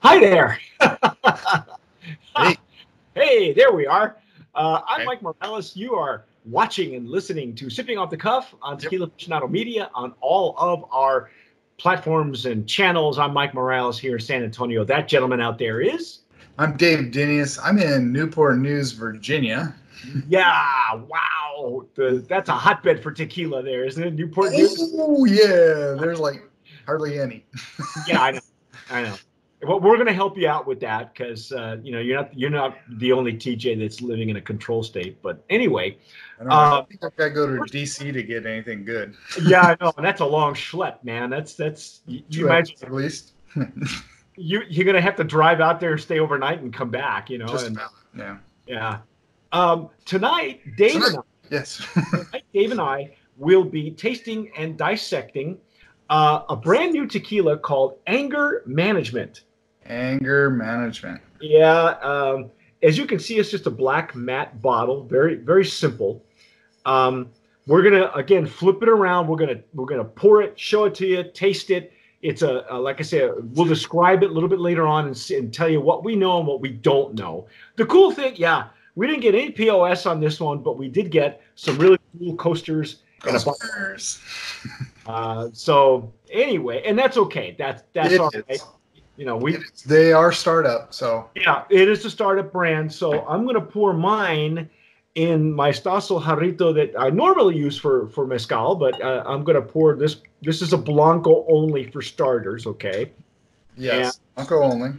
Hi there. Hey. Hey, there we are. Uh, I'm. Mike Morales. You are watching and listening to Sipping Off the Cuff on Tequila Aficionado Media on all of our platforms and channels. I'm Mike Morales here in San Antonio. That gentleman out there is. I'm Dave Dinius. I'm in Newport News, Virginia. Yeah, wow. The, that's a hotbed for tequila there, isn't it? Newport News? Oh yeah, there's like hardly any. yeah, I know. I know. Well, we're going to help you out with that because uh, you know you're not you're not the only TJ that's living in a control state. But anyway, I don't, know. I Uh, think I go to DC to get anything good. yeah, I know, and that's a long schlep, man. That's that's you, you imagine at least. you you're going to have to drive out there, stay overnight, and come back. You know, Just and, about. Yeah. yeah. Um, tonight, Dave and I, Yes. tonight, Dave and I will be tasting and dissecting uh, a brand new tequila called Anger Management. Anger management. Yeah, um, as you can see, it's just a black matte bottle. Very, very simple. Um, we're gonna again flip it around. We're gonna we're gonna pour it, show it to you, taste it. It's a, a like I said, we'll describe it a little bit later on and, and tell you what we know and what we don't know. The cool thing, yeah, we didn't get any POS on this one, but we did get some really cool coasters and a uh, so anyway, and that's okay. That's that's It all is. You know, we. They are startup, so yeah, it is a startup brand. So I'm going to pour mine in my Stasso Jarrito that I normally use for for mezcal, but uh, I'm going to pour this. This is a blanco only for starters. Okay, yes. Uncle only.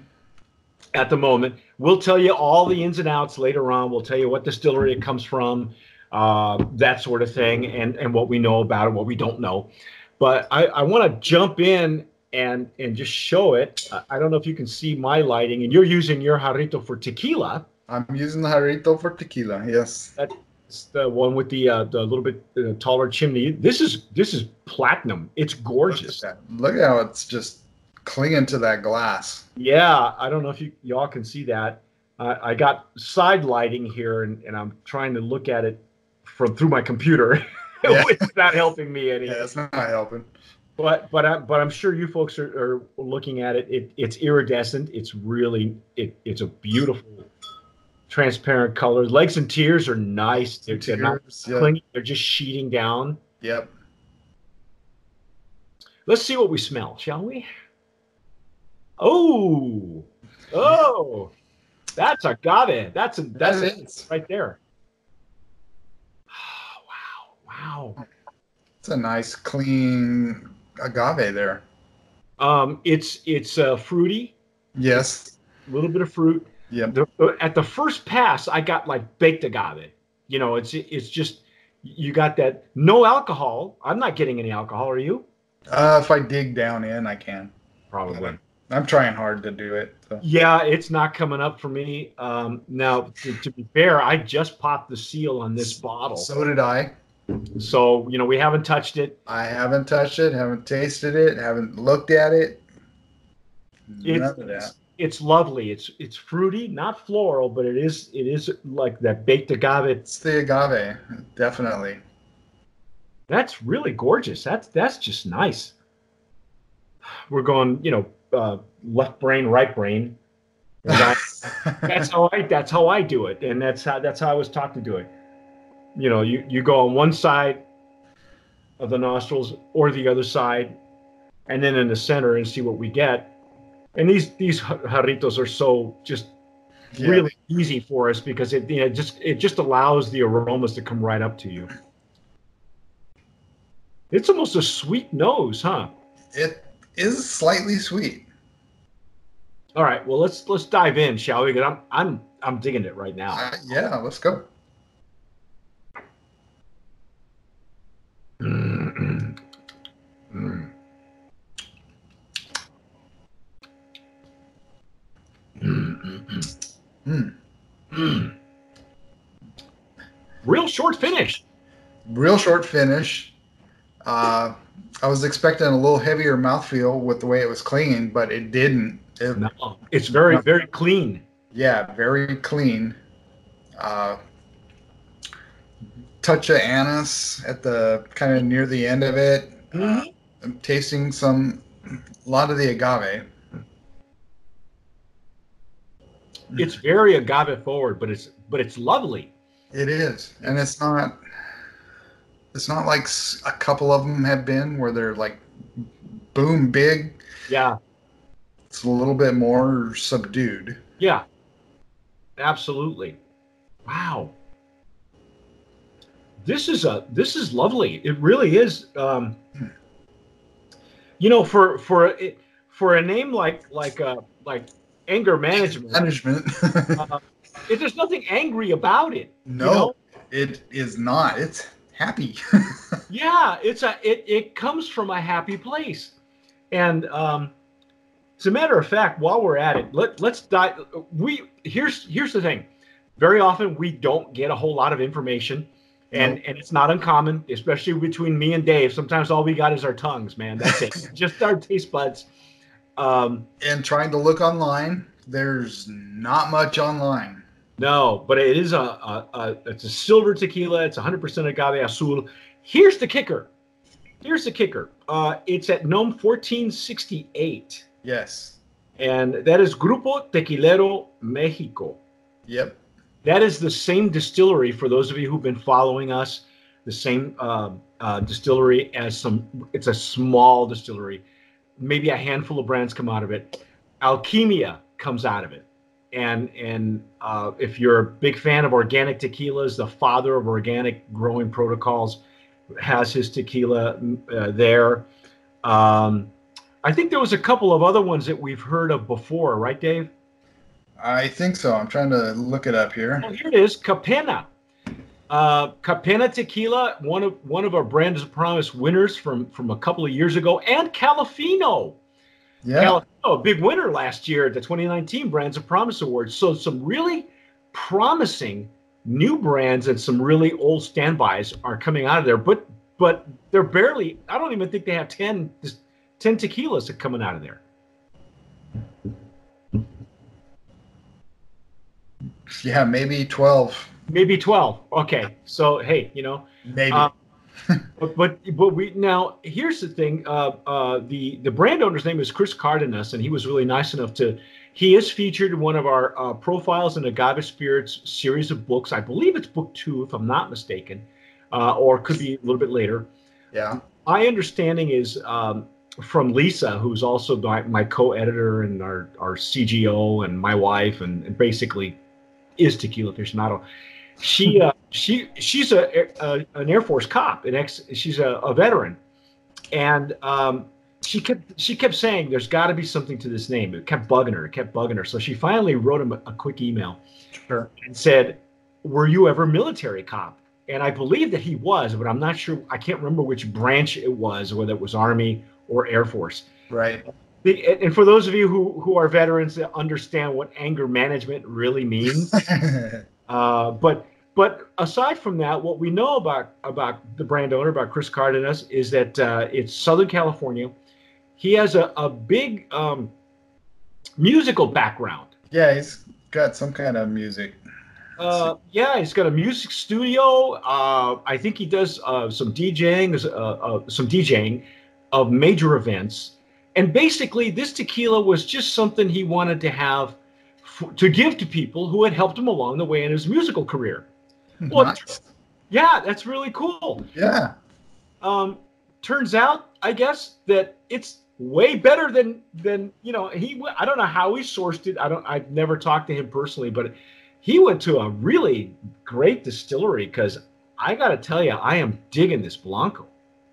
at the moment, we'll tell you all the ins and outs later on. We'll tell you what distillery it comes from, uh, that sort of thing, and and what we know about it, what we don't know. But I, I want to jump in and and just show it. I- don't know if you can see my lighting, and you're using your Jarrito for tequila. I'm using the Jarrito for tequila. Yes. that's the one with the uh, the little bit uh, taller chimney. This is this is platinum. It's gorgeous. Look at. Look at how it's just clinging to that glass. Yeah, I don't know if you y'all can see that. Uh, I got side lighting here, and, and I'm trying to look at it from through my computer, Yeah. is not helping me any. Yeah, it's not helping. But but I'm but I'm sure you folks are, are looking at it. it. It's iridescent. It's really it, it's a beautiful transparent color. Legs and tears are nice. They're, they're not Tears, yep. clinging. They're just sheeting down. Yep. Let's see what we smell, shall we? Oh, oh, that's agave. That's a that's That is. right there. wow, wow. It's a nice, clean agave there. Um, it's it's uh, fruity, Yes. a little bit of fruit. Yeah. At the first pass, I got like baked agave. You know, it's it's just you got that no alcohol. I'm not getting any alcohol. Are you? Uh, if I dig down in, I can. Probably. I'm trying hard to do it. So. Yeah, it's not coming up for me. Um, now, to, to be fair, I just popped the seal on this bottle, so, So did I. you know we haven't touched it. I haven't touched it, haven't tasted it, haven't looked at it. It's, None of that. it's it's lovely. It's it's fruity, not floral, but it is it is like that baked agave. It's the agave, definitely. That's really gorgeous. That's that's just nice. We're going, you know, uh, left brain, right brain. I- that's how I that's how I do it, and that's how that's how I was taught to do it. You know, you you go on one side of the nostrils or the other side, and then in the center and see what we get. And these these jarritos are so just Yeah, really easy for us because it you know just it just allows the aromas to come right up to you. It's almost a sweet nose, huh? It is slightly sweet. All right, well let's let's dive in, shall we? 'Cause I'm I'm I'm digging it right now. Uh, yeah, let's go. Mm, mm. Mm, mm, mm. Mm. Mm. Real short finish. Real short finish. Uh, I was expecting a little heavier mouthfeel with the way it was clinging, but it didn't. It, No, it's very very clean. Yeah, very clean. Uh, touch of anise at the kind of near the end of it. Uh, I'm tasting some, a lot of the agave. it's very agave forward, but it's but it's lovely. It is, and it's not. It's not like a couple of them have been where they're like boom big. Yeah, It's a little bit more subdued. yeah, absolutely. Wow, this is a this is lovely. It really is. Um, you know, for for it for a name like like uh like anger management, Management. uh, it, there's nothing angry about it. no, know? it is not. It's happy. Yeah, it's a it it comes from a happy place, and um, as a matter of fact, while we're at it, let let's dive. We here's here's the thing. Very often we don't get a whole lot of information, and and it's not uncommon, especially between me and Dave. Sometimes all we got is our tongues, man. That's it, just our taste buds. Um, and trying to look online, there's not much online. No, but it is a, a, a it's a silver tequila. It's 100% agave azul. Here's the kicker. Here's the kicker. Uh, it's at NOM 1468, Yes. and that is Grupo Tequilero Mexico. Yep. That is the same distillery for those of you who've been following us. The same uh, uh, distillery as some. It's a small distillery. Maybe a handful of brands come out of it. Alchemia comes out of it, and and uh, if you're a big fan of organic tequilas, the father of organic growing protocols has his tequila uh, there. Um, I think there was a couple of other ones that we've heard of before, right, Dave? I think so. I'm trying to look it up here. Oh, here it is, Capena. Uh, Capena Tequila, one of one of our Brands of Promise winners from from a couple of years ago, and Califino. Yeah. Califino, a big winner last year at the 2019 Brands of Promise Awards. So some really promising new brands and some really old standbys are coming out of there. But but they're barely. I don't even think they have 10 10 tequilas that coming out of there. Yeah, maybe 12. Maybe 12. Okay. So hey, you know. Maybe. Uh, but, but but we now here's the thing. Uh, uh, the the brand owner's name is Chris Cardenas, and he was really nice enough to. He is featured in one of our uh, profiles in the Agave Spirits series of books. I believe it's book two, if I'm not mistaken, uh, or could be a little bit later. yeah. My understanding is um, from Lisa, who's also my, my co-editor and our, our CGO and my wife, and, and basically is tequila aficionado. She uh, she she's a, a an Air Force cop, an ex. She's a, a veteran, and um, she kept she kept saying there's got to be something to this name. It kept bugging her. It kept bugging her. So she finally wrote him a, a quick email Sure. and said, "Were you ever military cop?" And I believe that he was, but I'm not sure. I can't remember which branch it was, whether it was Army or Air Force. Right. The, and- and for those of you who who are veterans that understand what anger management really means, uh, but but aside from that, what we know about about the brand owner, about Chris Cardenas, is that uh, it's Southern California. He has a, a big um, musical background. yeah, he's got some kind of music. Uh, yeah, he's got a music studio. Uh, I think he does uh, some DJing, uh, uh, some DJing of major events. And basically, this tequila was just something he wanted to have f- to give to people who had helped him along the way in his musical career. Well, Nice. Yeah, that's really cool. Yeah. Um, turns out, I guess that it's way better than than you know. He I don't know how he sourced it. I don't. I've never talked to him personally, but he went to a really great distillery because I got to tell you, I am digging this Blanco.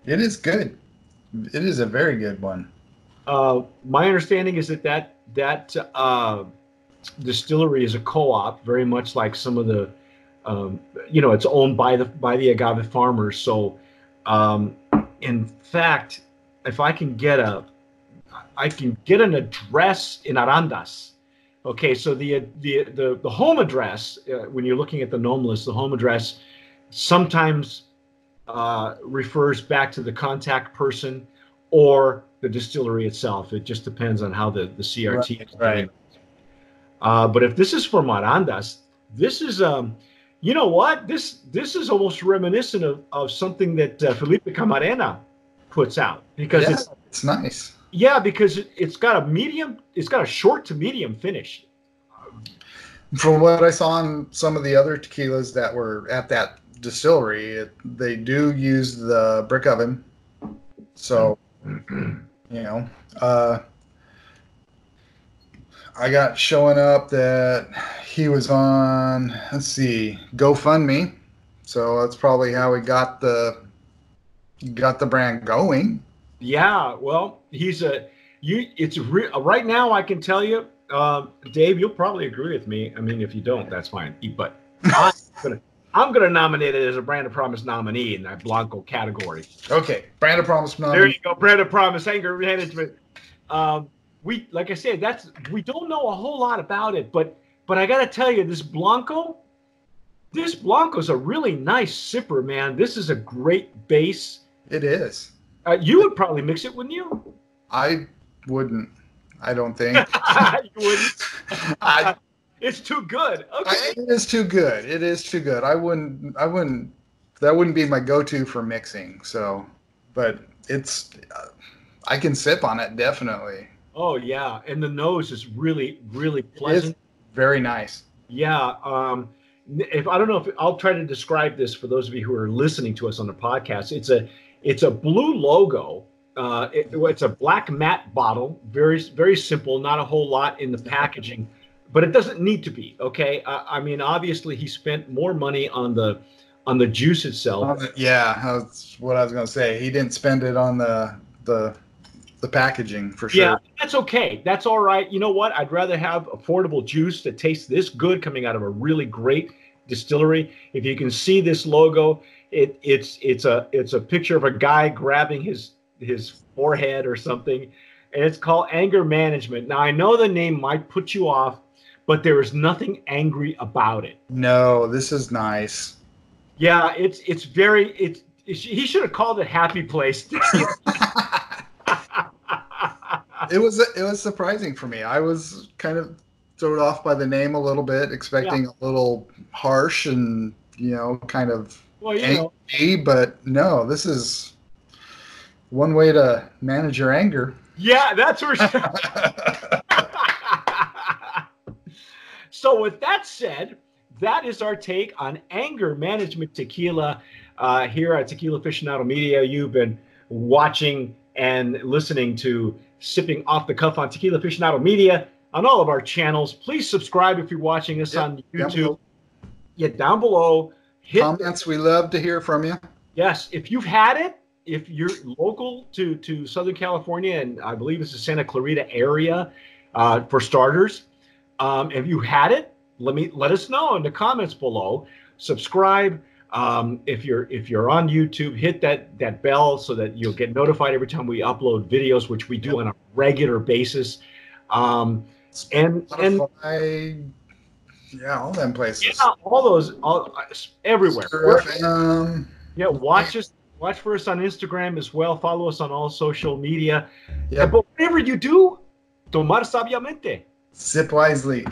It is good. It is a very good one. Uh, my understanding is that that that uh, distillery is a co-op, very much like some of the, um, you know, it's owned by the by the agave farmers. So, um, in fact, if I can get a, I can get an address in Arandas. Okay, so the the the, the home address uh, when you're looking at the NOM list, the home address sometimes uh, refers back to the contact person or the distillery itself. It just depends on how the, the CRT Right, is right. Uh, but if this is for Marandas, this is um, you know what? This this is almost reminiscent of, of something that uh, Felipe Camarena puts out because yeah, it's it's nice. yeah because it, it's got a medium, it's got a short to medium finish. From what I saw in some of the other tequilas that were at that distillery, it, they do use the brick oven. So, you know, uh, I got showing up that he was on, let's see, GoFundMe. So that's probably how he got the got the brand going. Yeah, well, he's a you. It's re- right now. I can tell you, uh, Dave. You'll probably agree with me. I mean, if you don't, that's fine. But I'm gonna I'm gonna nominate it as a Brand of Promise nominee in that Blanco category. Okay, Brand of Promise nominee. There you go, Brand of Promise anger management. Um, we like I said, that's we don't know a whole lot about it, but but I gotta tell you, this Blanco, this Blanco's a really nice sipper, man. This is a great base. It is. Uh, you would probably mix it, wouldn't you? I wouldn't. I don't think. you wouldn't. I, It's too good. Okay. I- it is too good. It is too good. I wouldn't. I wouldn't. That wouldn't be my go-to for mixing. So, but it's. Uh, I can sip on it definitely. Oh yeah, and the nose is really really pleasant. Very nice. Yeah. Um, if I don't know if I'll try to describe this for those of you who are listening to us on the podcast, it's a it's a blue logo. Uh, it- it's a black matte bottle, very very simple, not a whole lot in the packaging, but it doesn't need to be. Okay. I, I mean, obviously he spent more money on the on the juice itself. Yeah, that's what I was gonna say. He didn't spend it on the the the packaging for sure. Yeah, that's okay. That's all right. You know what? I'd rather have affordable juice that tastes this good coming out of a really great distillery. If you can see this logo, it it's it's a it's a picture of a guy grabbing his his forehead or something, and it's called Anger Management. Now I know the name might put you off, but there is nothing angry about it. No, this is nice. Yeah, it's it's very it's. He should have called it Happy Place. it was it was surprising for me. I was kind of thrown off by the name a little bit, expecting a little harsh and you know kind of well, you know. angry, but no, this is one way to manage your anger. Yeah, that's for sure. so, with that said, that is our take on anger management tequila uh, here at Tequila Aficionado Media. You've been watching and listening to Sipping Off the Cuff on Tequila Aficionado Media on all of our channels. Please subscribe if you're watching us Yep, on YouTube. below. Yeah, down below. Hit Comments, we love to hear from you. Yes, if you've had it, if you're local to to Southern California, and I believe it's the Santa Clarita area, uh, for starters, um, if you had it, let me let us know in the comments below. Subscribe. Um, if you're if you're on YouTube, hit that that bell so that you'll get notified every time we upload videos, which we do on a regular basis. Um, and and yeah, all them places. yeah, all those all, everywhere. Stir Yeah, watch us. Watch for us on Instagram as well. Follow us on all social media. Yeah. But whatever you do, tomar sabiamente. Sip wisely.